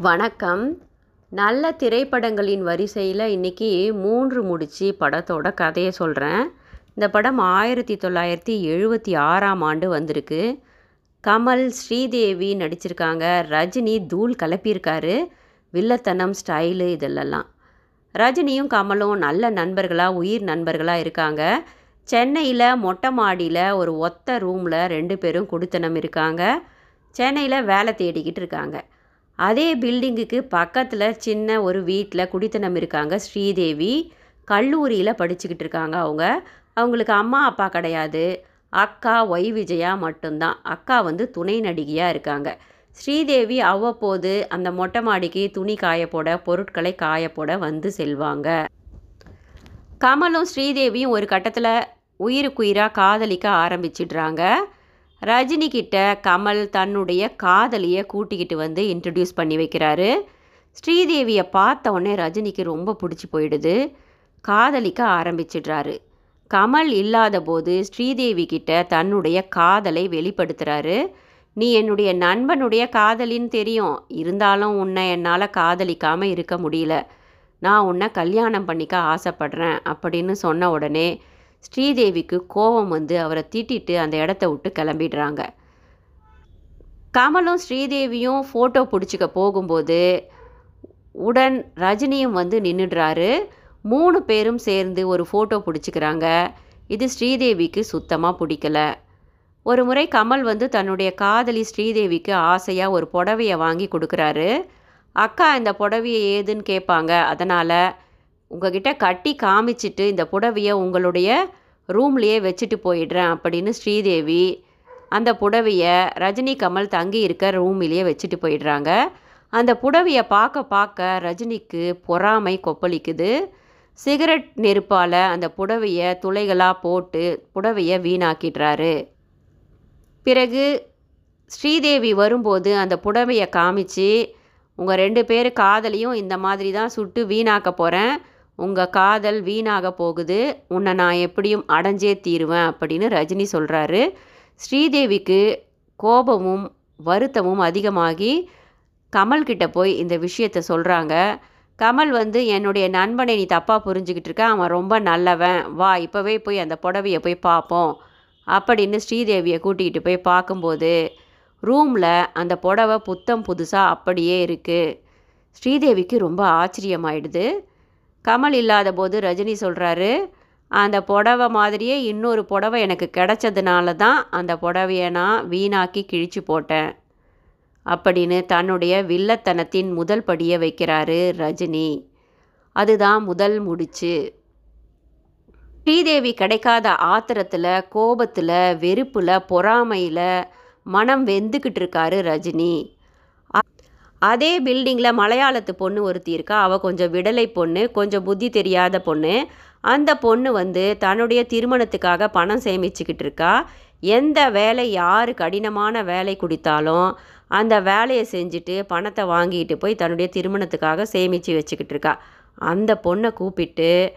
வணக்கம். நல்ல திரைப்படங்களின் வரிசையில் இன்றைக்கி மூன்று முடிச்சு படத்தோட கதையை சொல்கிறேன் இந்த படம் ஆயிரத்தி தொள்ளாயிரத்தி எழுபத்தி ஆறாம் ஆண்டு வந்திருக்கு. கமல் ஸ்ரீதேவி நடிச்சிருக்காங்க. ரஜினி தூள் கலப்பியிருக்காரு. வில்லத்தனம் ஸ்டைலு இதெல்லாம். ரஜினியும் கமலும் நல்ல நண்பர்களாக உயிர் நண்பர்களாக இருக்காங்க. சென்னையில் மொட்டை மாடியில் ஒரு ஒத்த ரூமில் ரெண்டு பேரும் குடித்தனம் இருக்காங்க. சென்னையில் வேலை தேடிக்கிட்டு இருக்காங்க. அதே பில்டிங்குக்கு பக்கத்தில் சின்ன ஒரு வீட்டில் குடித்தனம் இருக்காங்க ஸ்ரீதேவி. கல்லூரியில் படிச்சுக்கிட்டு இருக்காங்க அவங்க. அவங்களுக்கு அம்மா அப்பா கிடையாது. அக்கா ஒய் விஜயா மட்டும்தான். அக்கா வந்து துணை நடிகையாக இருக்காங்க. ஸ்ரீதேவி அவ்வப்போது அந்த மொட்டை மாடிக்கு துணி காயப்போட பொருட்களை காயப்போட வந்து செல்வாங்க. கமலும் ஸ்ரீதேவியும் ஒரு கட்டத்தில் உயிருக்குயிராக காதலிக்க ஆரம்பிச்சிடுறாங்க. ரஜினி கிட்ட கமல் தன்னுடைய காதலியை கூட்டிக்கிட்டு வந்து இன்ட்ரடியூஸ் பண்ணி வைக்கிறாரு. ஸ்ரீதேவியை பார்த்த உடனே ரஜினிக்கு ரொம்ப பிடிச்சி போயிடுது. காதலிக்க ஆரம்பிச்சிடுறாரு. கமல் இல்லாத போது ஸ்ரீதேவி கிட்ட தன்னுடைய காதலை வெளிப்படுத்துகிறாரு நீ என்னுடைய நண்பனுடைய காதலின்னு தெரியும். இருந்தாலும் உன்னை என்னால் காதலிக்காமல் இருக்க முடியல. நான் உன்னை கல்யாணம் பண்ணிக்க ஆசைப்படுறேன் அப்படின்னு சொன்ன உடனே ஸ்ரீதேவிக்கு கோபம் வந்து அவரை திட்டிட்டு அந்த இடத்த விட்டு கிளம்பிடுறாங்க. கமலும் ஸ்ரீதேவியும் ஃபோட்டோ பிடிச்சிக்க போகும்போது உடன் ரஜினியும் வந்து நின்றுடுறாரு மூணு பேரும் சேர்ந்து ஒரு ஃபோட்டோ பிடிச்சிக்கிறாங்க. இது ஸ்ரீதேவிக்கு சுத்தமாக பிடிக்கல. ஒரு முறை கமல் வந்து தன்னுடைய காதலி ஸ்ரீதேவிக்கு ஆசையாக ஒரு புடவையை வாங்கி கொடுக்குறாரு. அக்கா இந்த புடவையை ஏதுன்னு கேட்பாங்க. அதனால் உங்ககிட்ட கட்டி காமிச்சிட்டு இந்த புடவையை உங்களுடைய ரூம்லேயே வச்சுட்டு போயிடுறேன் அப்படின்னு ஸ்ரீதேவி அந்த புடவையை ரஜினி கமல் தங்கி இருக்க ரூமிலேயே வச்சுட்டு போயிடுறாங்க. அந்த புடவையை பார்க்க பார்க்க ரஜினிக்கு பொறாமை கொப்பளிக்குது. சிகரெட் நெருப்பால் அந்த புடவையை துளைகளாக போட்டு புடவையை வீணாக்கிடுறாரு. பிறகு ஸ்ரீதேவி வரும்போது அந்த புடவையை காமிச்சு உங்கள் ரெண்டு பேர் காதலையும் இந்த மாதிரி தான் சுட்டு வீணாக்க போகிறேன் உங்கள் காதல் வீணாக போகுது. உன்னை நான் எப்படியும் அடைஞ்சே தீருவேன் அப்படின்னு ரஜினி சொல்கிறாரு ஸ்ரீதேவிக்கு கோபமும் வருத்தமும் அதிகமாகி கமல்கிட்ட போய் இந்த விஷயத்த சொல்கிறாங்க கமல் வந்து என்னுடைய நண்பனை நீ தப்பாக புரிஞ்சுக்கிட்டு இருக்க. அவன் ரொம்ப நல்லவன். வா இப்போவே போய் அந்த புடவையை போய் பார்ப்போம் அப்படின்னு ஸ்ரீதேவியை கூட்டிகிட்டு போய் பார்க்கும்போது ரூமில் அந்த புடவை புத்தம் புதுசாக அப்படியே இருக்குது ஸ்ரீதேவிக்கு ரொம்ப ஆச்சரியமாயிடுது. கமல் இல்லாத போது ரஜினி சொல்கிறாரு அந்த புடவை மாதிரியே இன்னொரு புடவை எனக்கு கிடைச்சதுனால தான் அந்த புடவையை நான் வீணாக்கி கிழிச்சு போட்டேன் அப்படின்னு தன்னுடைய வில்லத்தனத்தின் முதல் படியை வைக்கிறாரு ரஜினி. அதுதான் முதல் முடிச்சு. ஸ்ரீதேவி கிடைக்காத ஆத்திரத்தில் கோபத்தில் வெறுப்பில் பொறாமையில் மனம் வெந்துக்கிட்டு இருக்காரு ரஜினி. அதே பில்டிங்கில் மலையாளத்து பொண்ணு ஒருத்தி இருக்கா. அவள் கொஞ்சம் விடலை பொண்ணு கொஞ்சம் புத்தி தெரியாத பொண்ணு. அந்த பொண்ணு வந்து தன்னுடைய திருமணத்துக்காக பணம் சேமிச்சுக்கிட்டு இருக்கா. எந்த வேலை யார் கடினமான வேலை கொடுத்தாலும் அந்த வேலையை செஞ்சுட்டு பணத்தை வாங்கிட்டு போய் தன்னுடைய திருமணத்துக்காக சேமித்து வச்சுக்கிட்டு இருக்கா. அந்த பொண்ணை கூப்பிட்டு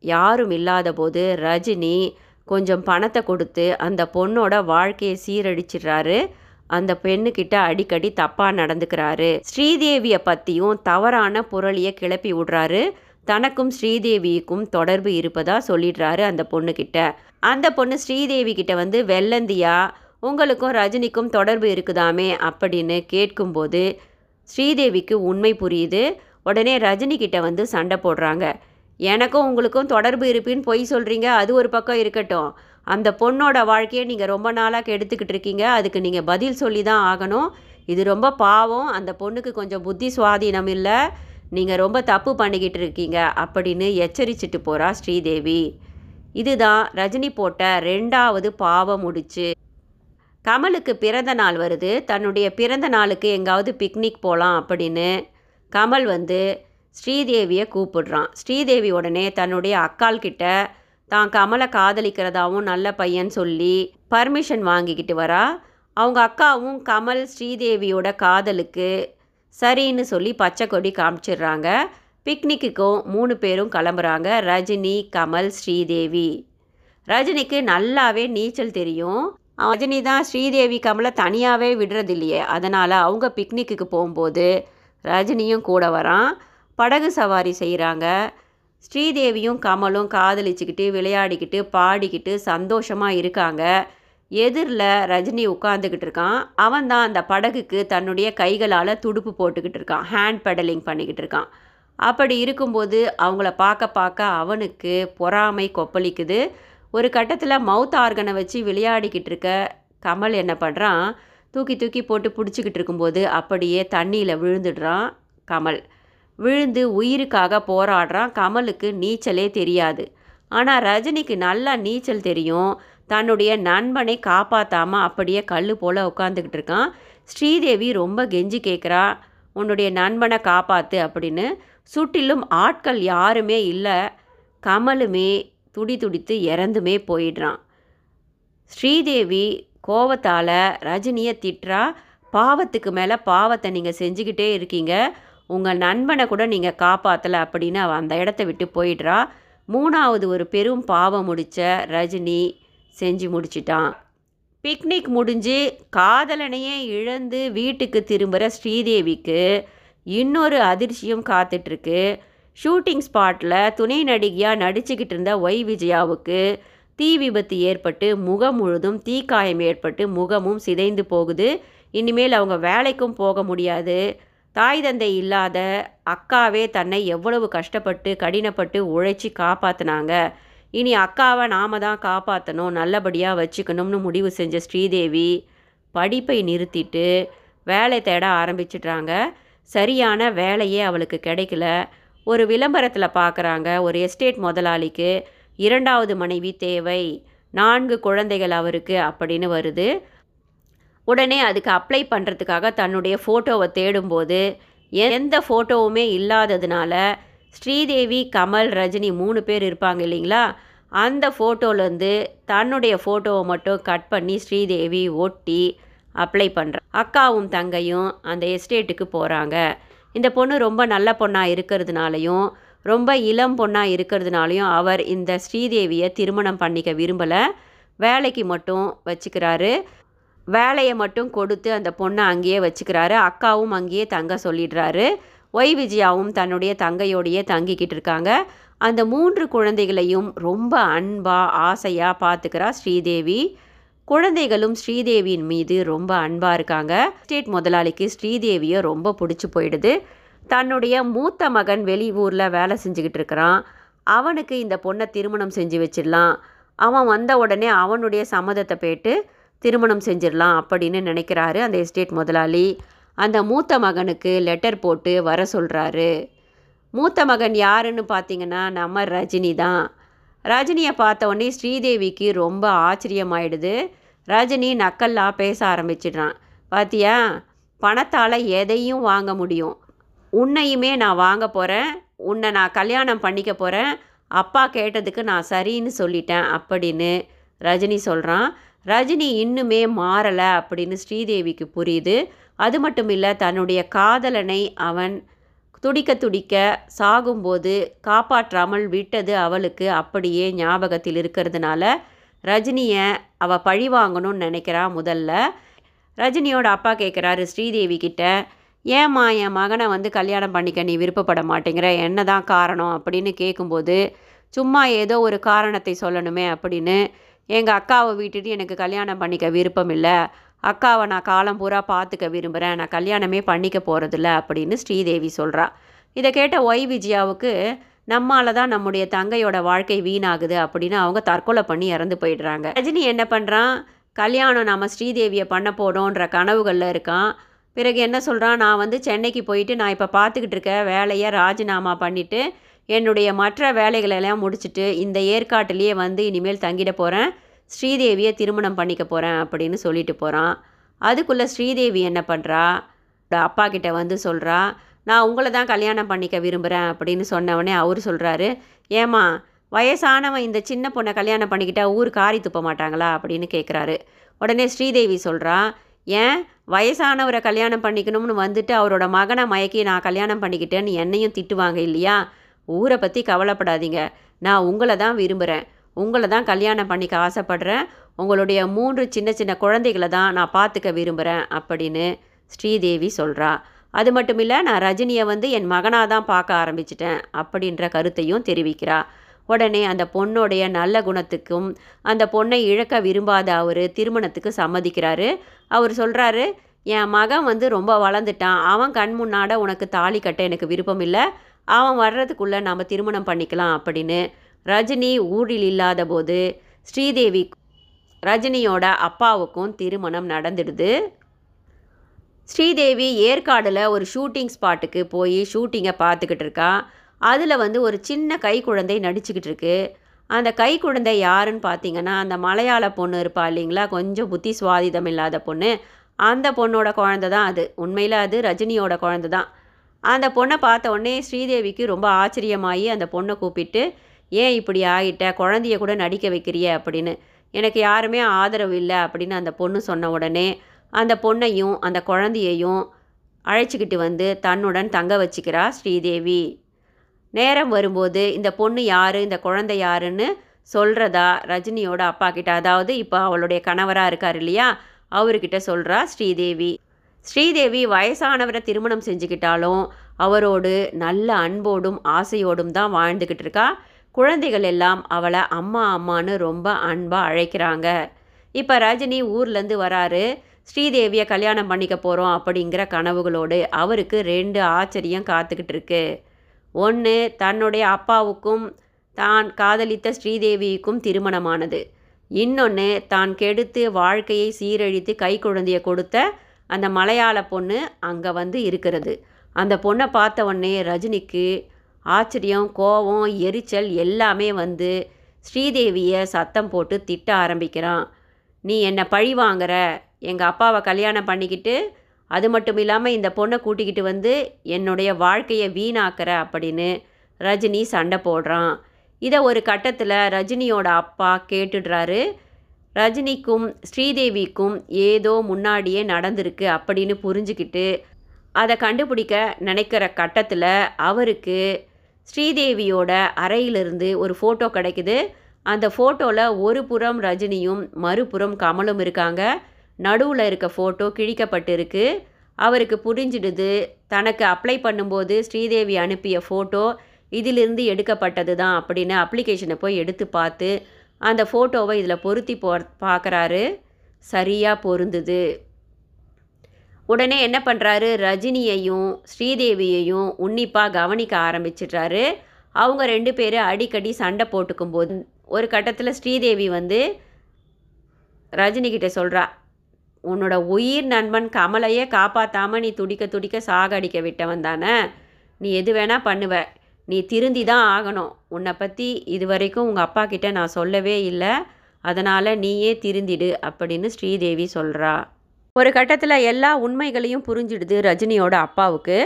யாரும் இல்லாத போது ரஜினி கொஞ்சம் பணத்தை கொடுத்து அந்த பொண்ணோட வாழ்க்கையை சீரழிச்சிடுறாரு. அந்த பெண்ணுக்கிட்ட அடிக்கடி தப்பாக நடந்துக்கிறாரு. ஸ்ரீதேவியை பற்றியும் தவறான புரளியை கிளப்பி விடுறாரு. தனக்கும் ஸ்ரீதேவிக்கும் தொடர்பு இருப்பதா சொல்லிடுறாரு அந்த பொண்ணுக்கிட்ட அந்த பொண்ணு ஸ்ரீதேவி கிட்ட வந்து வெள்ளந்தியா உங்களுக்கும் ரஜினிக்கும் தொடர்பு இருக்குதாமே? அப்படின்னு கேட்கும்போது ஸ்ரீதேவிக்கு உண்மை புரியுது. உடனே ரஜினி கிட்ட வந்து சண்டை போடுறாங்க. எனக்கும் உங்களுக்கும் தொடர்பு இருப்பின்னு பொய் சொல்கிறீங்க அது ஒரு பக்கம் இருக்கட்டும். அந்த பொண்ணோட வாழ்க்கையை நீங்கள் ரொம்ப நாளாக கெடுத்துக்கிட்டு இருக்கீங்க. அதுக்கு நீங்கள் பதில் சொல்லி தான் ஆகணும். இது ரொம்ப பாவம். அந்த பொண்ணுக்கு கொஞ்சம் புத்தி சுவாதீனம் இல்லை. நீங்கள் ரொம்ப தப்பு பண்ணிக்கிட்டு இருக்கீங்க அப்படின்னு எச்சரிச்சிட்டு போகிறா ஸ்ரீதேவி. இதுதான் ரஜினி போட்ட ரெண்டாவது பாவம் முடிச்சு. கமலுக்கு பிறந்த நாள் வருது. தன்னுடைய பிறந்த நாளுக்கு எங்காவது பிக்னிக் போகலாம் அப்படின்னு கமல் வந்து ஸ்ரீதேவியை கூப்பிடுறான். ஸ்ரீதேவி உடனே தன்னுடைய அக்கால்கிட்ட தான் கமலை காதலிக்கிறதாவும் நல்ல பையன் சொல்லி பர்மிஷன் வாங்கிக்கிட்டு வரா. அவங்க அக்காவும் கமல் ஸ்ரீதேவியோட காதலுக்கு சரின்னு சொல்லி பச்சை கொடி காமிச்சிடுறாங்க. பிக்னிக்குக்கும் மூணு பேரும் கிளம்புறாங்க. ரஜினி கமல் ஸ்ரீதேவி. ரஜினிக்கு நல்லாவே நீச்சல் தெரியும். ரஜினி தான் ஸ்ரீதேவி கமலை தனியாகவே விடுறது இல்லையே அதனால் அவங்க பிக்னிக்குக்கு போகும்போது ரஜினியும் கூட வரான். படகு சவாரி செய்கிறாங்க ஸ்ரீதேவியும் கமலும் காதலிச்சுக்கிட்டு விளையாடிக்கிட்டு பாடிக்கிட்டு சந்தோஷமாக இருக்காங்க. எதிரில் ரஜினி உட்காந்துக்கிட்டு இருக்கான். அவன் தான் அந்த படகுக்கு தன்னுடைய கைகளால் துடுப்பு போட்டுக்கிட்டு இருக்கான். ஹேண்ட் பெடலிங் பண்ணிக்கிட்டு இருக்கான். அப்படி இருக்கும்போது அவங்கள பார்க்க பார்க்க அவனுக்கு பொறாமை கொப்பளிக்குது. ஒரு கட்டத்தில் மவுத் ஆர்கனை வச்சு விளையாடிக்கிட்டு இருக்க கமல் என்ன பண்ணுறான் தூக்கி தூக்கி போட்டு பிடிச்சிக்கிட்டு இருக்கும்போது அப்படியே தண்ணியில் விழுந்துடுறான் கமல். விழுந்து உயிருக்காக போராடுறான். கமலுக்கு நீச்சலே தெரியாது. ஆனால் ரஜினிக்கு நல்லா நீச்சல் தெரியும். தன்னுடைய நண்பனை காப்பாற்றாமல் அப்படியே கல் போல் உட்காந்துக்கிட்டு இருக்கான். ஸ்ரீதேவி ரொம்ப கெஞ்சி கேட்குறா உன்னுடைய நண்பனை காப்பாற்று அப்படின்னு. சுற்றிலும் ஆட்கள் யாருமே இல்லை. கமலுமே துடி துடித்து இறந்துமே போயிடுறான். ஸ்ரீதேவி கோவத்தால் ரஜினியை திட்டுறா. பாவத்துக்கு மேலே பாவத்தை நீங்கள் செஞ்சுக்கிட்டே இருக்கீங்க. உங்கள் நண்பனை கூட நீங்கள் காப்பாற்றலை அப்படின்னு அவன் அந்த இடத்த விட்டு போயிடுறா. மூணாவது ஒரு பெரும் பாவம் முடித்த ரஜினி செஞ்சு முடிச்சிட்டான். பிக்னிக் முடிஞ்சு காதலனையே இழந்து வீட்டுக்கு திரும்புகிற ஸ்ரீதேவிக்கு இன்னொரு அதிர்ச்சியும் காத்துட்ருக்கு. ஷூட்டிங் ஸ்பாட்டில் துணை நடிகையாக நடிச்சுக்கிட்டு இருந்த ஒய் விஜயாவுக்கு தீ விபத்து ஏற்பட்டு முகம் முழுதும் தீக்காயம் ஏற்பட்டு முகமும் சிதைந்து போகுது. இனிமேல் அவங்க வேலைக்கும் போக முடியாது. தாய் தந்தை இல்லாத அக்காவே தன்னை எவ்வளவு கஷ்டப்பட்டு கடினப்பட்டு உழைச்சி காப்பாற்றினாங்க இனி அக்காவை நாம தான் காப்பாற்றணும் நல்லபடியாக வச்சுக்கணும்னு முடிவு செஞ்ச ஸ்ரீதேவி படிப்பை நிறுத்திட்டு வேலை தேட ஆரம்பிச்சிட்றாங்க. சரியான வேலையே அவளுக்கு கிடைக்கல. ஒரு விளம்பரத்தில் பார்க்குறாங்க ஒரு எஸ்டேட் முதலாளிக்கு இரண்டாவது மனைவி தேவை. நான்கு குழந்தைகள் அவருக்கு அப்படின்னு வருது. உடனே அதுக்கு அப்ளை பண்ணுறதுக்காக தன்னுடைய ஃபோட்டோவை தேடும்போது எந்த ஃபோட்டோவுமே இல்லாததுனால ஸ்ரீதேவி கமல் ரஜினி மூணு பேர் இருப்பாங்க இல்லைங்களா? அந்த ஃபோட்டோலேருந்து தன்னுடைய ஃபோட்டோவை மட்டும் கட் பண்ணி ஸ்ரீதேவி ஒட்டி அப்ளை பண்ணுற அக்காவும் தங்கையும் அந்த எஸ்டேட்டுக்கு போகிறாங்க இந்த பொண்ணு ரொம்ப நல்ல பொண்ணாக இருக்கிறதுனாலையும் ரொம்ப இளம் பொண்ணாக இருக்கிறதுனாலையும் அவர் இந்த ஸ்ரீதேவியை திருமணம் பண்ணிக்க விரும்பலை. வேலைக்கு மட்டும் வச்சுக்கிறாரு. வேலையை மட்டும் கொடுத்து அந்த பொண்ணை அங்கேயே வச்சுக்கிறாரு. அக்காவும் அங்கேயே தங்க சொல்லிடுறாரு. ஒய் விஜயாவும் தன்னுடைய தங்கையோடையே தங்கிக்கிட்டு இருக்காங்க. அந்த மூன்று குழந்தைகளையும் ரொம்ப அன்பாக ஆசையாக பார்த்துக்கிறா ஸ்ரீதேவி. குழந்தைகளும் ஸ்ரீதேவியின் மீது ரொம்ப அன்பாக இருக்காங்க. ஸ்டேட் முதலாளிக்கு ஸ்ரீதேவியை ரொம்ப பிடிச்சி போயிடுது. தன்னுடைய மூத்த மகன் வெளியூரில் வேலை செஞ்சுக்கிட்டு இருக்கிறான். அவனுக்கு இந்த பொண்ணை திருமணம் செஞ்சு வச்சிடலாம். அவன் வந்த உடனே அவனுடைய சம்மதத்தை போயிட்டு திருமணம் செஞ்சிடலாம் அப்படின்னு நினைக்கிறாரு அந்த எஸ்டேட் முதலாளி. அந்த மூத்த மகனுக்கு லெட்டர் போட்டு வர சொல்கிறாரு மூத்த மகன் யாருன்னு பார்த்தீங்கன்னா நம்ம ரஜினி தான். ரஜினியை பார்த்த உடனே ஸ்ரீதேவிக்கு ரொம்ப ஆச்சரியமாயிடுது. ரஜினி நக்கல்லாக பேச ஆரம்பிச்சிடுறான். பாத்தியா பணத்தால் எதையும் வாங்க முடியும். உன்னையுமே நான் வாங்க போகிறேன் உன்னை நான் கல்யாணம் பண்ணிக்க போகிறேன் அப்பா கேட்டதுக்கு நான் சரின்னு சொல்லிட்டேன் அப்படின்னு ரஜினி சொல்கிறான் ரஜினி இன்னுமே மாறலை அப்படின்னு ஸ்ரீதேவிக்கு புரியுது. அது மட்டும் இல்லை தன்னுடைய காதலனை அவன் துடிக்க துடிக்க சாகும்போது காப்பாற்றாமல் விட்டது அவளுக்கு அப்படியே ஞாபகத்தில் இருக்கிறதுனால ரஜினியை அவள் பழி வாங்கணும்னு நினைக்கிறா முதல்ல. ரஜினியோட அப்பா கேட்குறாரு ஸ்ரீதேவி கிட்ட ஏம்மா என் மகனை வந்து கல்யாணம் பண்ணிக்க நீ விருப்பப்பட மாட்டேங்கிற? என்ன தான் காரணம்? அப்படின்னு கேட்கும்போது சும்மா ஏதோ ஒரு காரணத்தை சொல்லணுமே அப்படின்னு எங்கள் அக்காவை விட்டுட்டு எனக்கு கல்யாணம் பண்ணிக்க விருப்பம் இல்லை அக்காவை நான் காலம் பூரா பார்த்துக்க விரும்புகிறேன் நான் கல்யாணமே பண்ணிக்க போகிறதில்ல அப்படின்னு ஸ்ரீதேவி சொல்கிறா இதை கேட்ட ஒய் விஜயாவுக்கு நம்மால தான் நம்முடைய தங்கையோட வாழ்க்கை வீணாகுது அப்படின்னு அவங்க தற்கொலை பண்ணி இறந்து போயிடுறாங்க. ரஜினி என்ன பண்ணுறான் கல்யாணம் நம்ம ஸ்ரீதேவியை பண்ண போடோன்ற கனவுகளில் இருக்கான். பிறகு என்ன சொல்கிறான் நான் வந்து சென்னைக்கு போயிட்டு நான் இப்போ பார்த்துக்கிட்டு இருக்க வேலையை ராஜினாமா பண்ணிவிட்டு என்னுடைய மற்ற வேலைகளெல்லாம் முடிச்சுட்டு இந்த ஏற்காட்டிலேயே வந்து இனிமேல் தங்கிட போகிறேன் ஸ்ரீதேவியை திருமணம் பண்ணிக்க போகிறேன் அப்படின்னு சொல்லிட்டு போகிறான் அதுக்குள்ளே ஸ்ரீதேவி என்ன பண்ணுறா அப்பா கிட்ட வந்து சொல்கிறா நான் உங்களை தான் கல்யாணம் பண்ணிக்க விரும்புகிறேன் அப்படின்னு சொன்னவொடனே அவர் சொல்கிறாரு ஏமா வயசானவன் இந்த சின்ன பொண்ணை கல்யாணம் பண்ணிக்கிட்டா ஊர் காரி துப்ப மாட்டாங்களா? அப்படின்னு கேட்குறாரு உடனே ஸ்ரீதேவி சொல்கிறா ஏன் வயசானவரை கல்யாணம் பண்ணிக்கணும்னு வந்துட்டு அவரோட மகனை மயக்கி நான் கல்யாணம் பண்ணிக்கிட்டேன்னு என்னையும் திட்டுவாங்க இல்லையா? ஊரை பற்றி கவலைப்படாதீங்க. நான் உங்களை தான் விரும்புகிறேன் உங்களை தான் கல்யாணம் பண்ணிக்க ஆசைப்படுறேன். உங்களுடைய மூன்று சின்ன சின்ன குழந்தைகளை தான் நான் பார்த்துக்க விரும்புகிறேன் அப்படின்னு ஸ்ரீதேவி சொல்கிறா அது மட்டும் இல்லை நான் ரஜினியை வந்து என் மகனாக தான் பார்க்க ஆரம்பிச்சிட்டேன் அப்படின்ற கருத்தையும் தெரிவிக்கிறா. உடனே அந்த பொண்ணுடைய நல்ல குணத்துக்கும் அந்த பொண்ணை இழக்க விரும்பாத அவர் திருமணத்துக்கு சம்மதிக்கிறாரு. அவர் சொல்கிறாரு என் மகன் வந்து ரொம்ப வளர்ந்துட்டான். அவன் கண் முன்னாட உனக்கு தாலி கட்ட எனக்கு விருப்பம் இல்லை. அவன் வர்றதுக்குள்ளே நாம் திருமணம் பண்ணிக்கலாம் அப்படின்னு ரஜினி ஊரில் இல்லாத போது ஸ்ரீதேவி ரஜினியோட அப்பாவுக்கும் திருமணம் நடந்துடுது. ஸ்ரீதேவி ஏற்காடில் ஒரு ஷூட்டிங் ஸ்பாட்டுக்கு போய் ஷூட்டிங்கை பார்த்துக்கிட்டு இருக்கா. அதில் வந்து ஒரு சின்ன கை குழந்தை நடிச்சுக்கிட்டு இருக்கு. அந்த கை குழந்தை யாருன்னு பார்த்தீங்கன்னா அந்த மலையாள பொண்ணு இருப்பா இல்லைங்களா? கொஞ்சம் புத்தி சுவாதிதம் இல்லாத பொண்ணு. அந்த பொண்ணோட குழந்த தான் அது. உண்மையில் அது ரஜினியோட குழந்தை தான் அந்த பொண்ணை பார்த்த உடனே ஸ்ரீதேவிக்கு ரொம்ப ஆச்சரியமாகி அந்த பொண்ணை கூப்பிட்டு ஏன் இப்படி ஆகிட்ட? குழந்தைய கூட நடிக்க வைக்கிறிய? அப்படின்னு. எனக்கு யாருமே ஆதரவு இல்லை அப்படின்னு அந்த பொண்ணு சொன்ன உடனே அந்த பொண்ணையும் அந்த குழந்தையையும் அழைச்சிக்கிட்டு வந்து தன்னுடன் தங்க வச்சுக்கிறா ஸ்ரீதேவி. நேரம் வரும்போது இந்த பொண்ணு யார்? இந்த குழந்தை யாருன்னு சொல்கிறதா ரஜினியோட அப்பா கிட்ட அதாவது இப்போ அவளுடைய கணவராக இருக்கார் இல்லையா அவர்கிட்ட சொல்கிறா ஸ்ரீதேவி. ஸ்ரீதேவி வயசானவரை திருமணம் செஞ்சுக்கிட்டாலும் அவரோடு நல்ல அன்போடும் ஆசையோடும் தான் வாழ்ந்துக்கிட்டு இருக்கா. குழந்தைகள் எல்லாம் அவளை அம்மா அம்மான்னு ரொம்ப அன்பாக அழைக்கிறாங்க. இப்போ ரஜினி ஊர்லேருந்து வராரு. ஸ்ரீதேவியை கல்யாணம் பண்ணிக்க போகிறோம் அப்படிங்கிற கனவுகளோடு அவருக்கு ரெண்டு ஆச்சரியம் காத்துக்கிட்டு இருக்கு. ஒன்று தன்னுடைய அப்பாவுக்கும் தான் காதலித்த ஸ்ரீதேவிக்கும் திருமணமானது. இன்னொன்று தான் கெடுத்து வாழ்க்கையை சீரழித்து கை குழந்தையை கொடுத்த அந்த மலையாள பொண்ணு அங்கே வந்து இருக்கிறது. அந்த பொண்ணை பார்த்த உடனே ரஜினிக்கு ஆச்சரியம் கோபம் எரிச்சல் எல்லாமே வந்து ஸ்ரீதேவியை சத்தம் போட்டு திட்ட ஆரம்பிக்கிறான். நீ என்னை பழி வாங்குற? எங்கள் அப்பாவை கல்யாணம் பண்ணிக்கிட்டு அது மட்டும் இல்லாமல் இந்த பொண்ணை கூட்டிக்கிட்டு வந்து என்னுடைய வாழ்க்கையை வீணாக்கிற அப்படின்னு ரஜினி சண்டை போடுறான். இதை ஒரு கட்டத்தில் ரஜினியோட அப்பா கேட்டுடுறாரு. ரஜினிக்கும் ஸ்ரீதேவிக்கும் ஏதோ முன்னாடியே நடந்திருக்கு அப்படின்னு புரிஞ்சுக்கிட்டு அதை கண்டுபிடிக்க நினைக்கிற கட்டத்தில் அவருக்கு ஸ்ரீதேவியோட அறையிலிருந்து ஒரு ஃபோட்டோ கிடைக்குது. அந்த ஃபோட்டோவில் ஒரு புறம் ரஜினியும் மறுபுறம் கமலும் இருக்காங்க. நடுவில் இருக்க ஃபோட்டோ கிழிக்கப்பட்டிருக்கு. அவருக்கு புரிஞ்சிடுது. தனக்கு அப்ளை பண்ணும்போது ஸ்ரீதேவி அனுப்பிய ஃபோட்டோ இதிலிருந்து எடுக்கப்பட்டது தான் அப்படின்னு அப்ளிகேஷனை போய் எடுத்து பார்த்து அந்த ஃபோட்டோவை இதில் பொருத்தி போ பார்க்குறாரு. சரியாக பொருந்துது. உடனே என்ன பண்ணுறாரு ரஜினியையும் ஸ்ரீதேவியையும் உன்னிப்பாக கவனிக்க ஆரம்பிச்சிடுறாரு. அவங்க ரெண்டு பேரும் அடிக்கடி சண்டை போட்டுக்கும் போது ஒரு கட்டத்தில் ஸ்ரீதேவி வந்து ரஜினிகிட்ட சொல்கிறா உன்னோட உயிர் நண்பன் கமலையே காப்பாற்றாமல் நீ துடிக்க துடிக்க சாகடிக்க விட்டவன் தானே. நீ எது வேணால் பண்ணுவ. நீ திருந்தி தான் ஆகணும். உன்னை பற்றி இது வரைக்கும் உங்கள் அப்பா கிட்ட நான் சொல்லவே இல்லை. அதனால் நீயே திருந்திடு அப்படின்னு ஸ்ரீதேவி சொல்கிறா ஒரு கட்டத்தில் எல்லா உண்மைகளையும் புரிஞ்சிடுது ரஜினியோட அப்பாவுக்கு.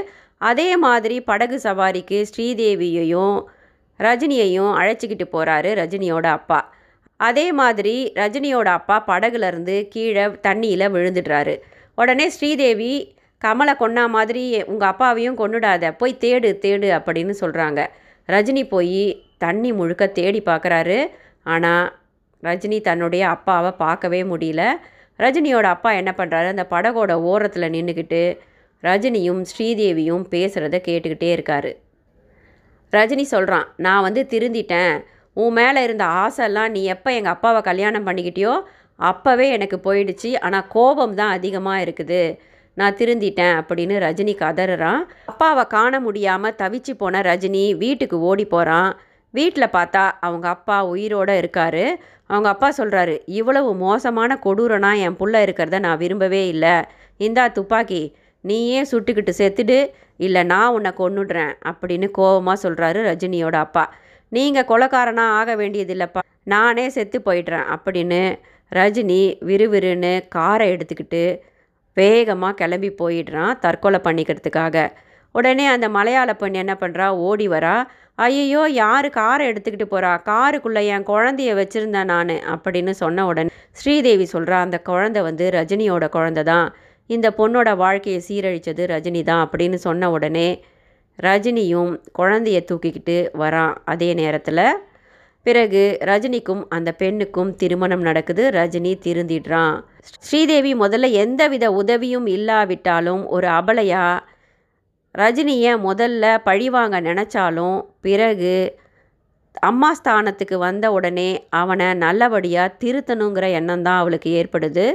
அதே மாதிரி படகு சவாரிக்கு ஸ்ரீதேவியையும் ரஜினியையும் அழைச்சிக்கிட்டு போகிறாரு ரஜினியோட அப்பா. அதே மாதிரி ரஜினியோட அப்பா படகுலேருந்து கீழே தண்ணியில் விழுந்துடுறாரு. உடனே ஸ்ரீதேவி கமலை கொன்னா மாதிரி உங்கள் அப்பாவையும் கொண்டுடாத போய் தேடு தேடு அப்படின்னு சொல்கிறாங்க ரஜினி போய் தண்ணி முழுக்க தேடி பார்க்குறாரு ஆனால் ரஜினி தன்னுடைய அப்பாவை பார்க்கவே முடியல. ரஜினியோட அப்பா என்ன பண்ணுறாரு அந்த படகோட ஓரத்தில் நின்றுக்கிட்டு ரஜினியும் ஸ்ரீதேவியும் பேசுகிறத கேட்டுக்கிட்டே இருக்காரு. ரஜினி சொல்கிறான் நான் வந்து திருந்திட்டேன். உன் மேலே இருந்த ஆசைலாம் நீ எப்போ எங்கள் அப்பாவை கல்யாணம் பண்ணிக்கிட்டியோ அப்போவே எனக்கு போயிடுச்சு. ஆனால் கோபம் தான் அதிகமாக இருக்குது. நான் திருந்திட்டேன் அப்படின்னு ரஜினி கதறான் அப்பாவை காண முடியாமல் தவிச்சு போன ரஜினி வீட்டுக்கு ஓடி போகிறான் வீட்டில் பார்த்தா அவங்க அப்பா உயிரோடு இருக்கார். அவங்க அப்பா சொல்கிறாரு இவ்வளவு மோசமான கொடூரனா என் புள்ள இருக்கிறத நான் விரும்பவே இல்லை. இந்தா துப்பாக்கி நீயே சுட்டுக்கிட்டு செத்துடு. இல்லை நான் உன்னை கொண்டுடுறேன் அப்படின்னு கோபமாக சொல்கிறாரு ரஜினியோட அப்பா. நீங்கள் கொலக்காரனாக ஆக வேண்டியதில்லைப்பா. நானே செத்து போயிடுறேன் அப்படின்னு ரஜினி விறுவிறுன்னு காரை எடுத்துக்கிட்டு வேகமாக கிளம்பி போயிடுறான் தற்கொலை பண்ணிக்கிறதுக்காக. உடனே அந்த மலையாள பெண் என்ன பண்ணுறா ஓடி வரா. ஐயோ யார் காரை எடுத்துக்கிட்டு போகிறா காருக்குள்ளே என் குழந்தைய வச்சுருந்தேன் நான் அப்படின்னு சொன்ன உடனே ஸ்ரீதேவி சொல்கிறா அந்த குழந்தை வந்து ரஜினியோட குழந்தை தான். இந்த பொண்ணோட வாழ்க்கையை சீரழித்தது ரஜினி தான் அப்படின்னு சொன்ன உடனே ரஜினியும் குழந்தைய தூக்கிக்கிட்டு வரான். அதே நேரத்தில் பிறகு ரஜினிக்கும் அந்த பெண்ணுக்கும் திருமணம் நடக்குது. ரஜினி திருந்திடுறான். ஸ்ரீதேவி முதல்ல எந்தவித உதவியும் இல்லாவிட்டாலும் ஒரு அபலையா ரஜினியை முதல்ல பழிவாங்க நினச்சாலும் பிறகு அம்மா ஸ்தானத்துக்கு வந்த உடனே அவனை நல்லபடியாக திருத்தணுங்கிற எண்ணம் தான் அவளுக்கு ஏற்படுது.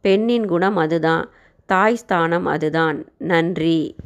பெண்ணின் குணம் அதுதான். தாய் ஸ்தானம் அதுதான். நன்றி.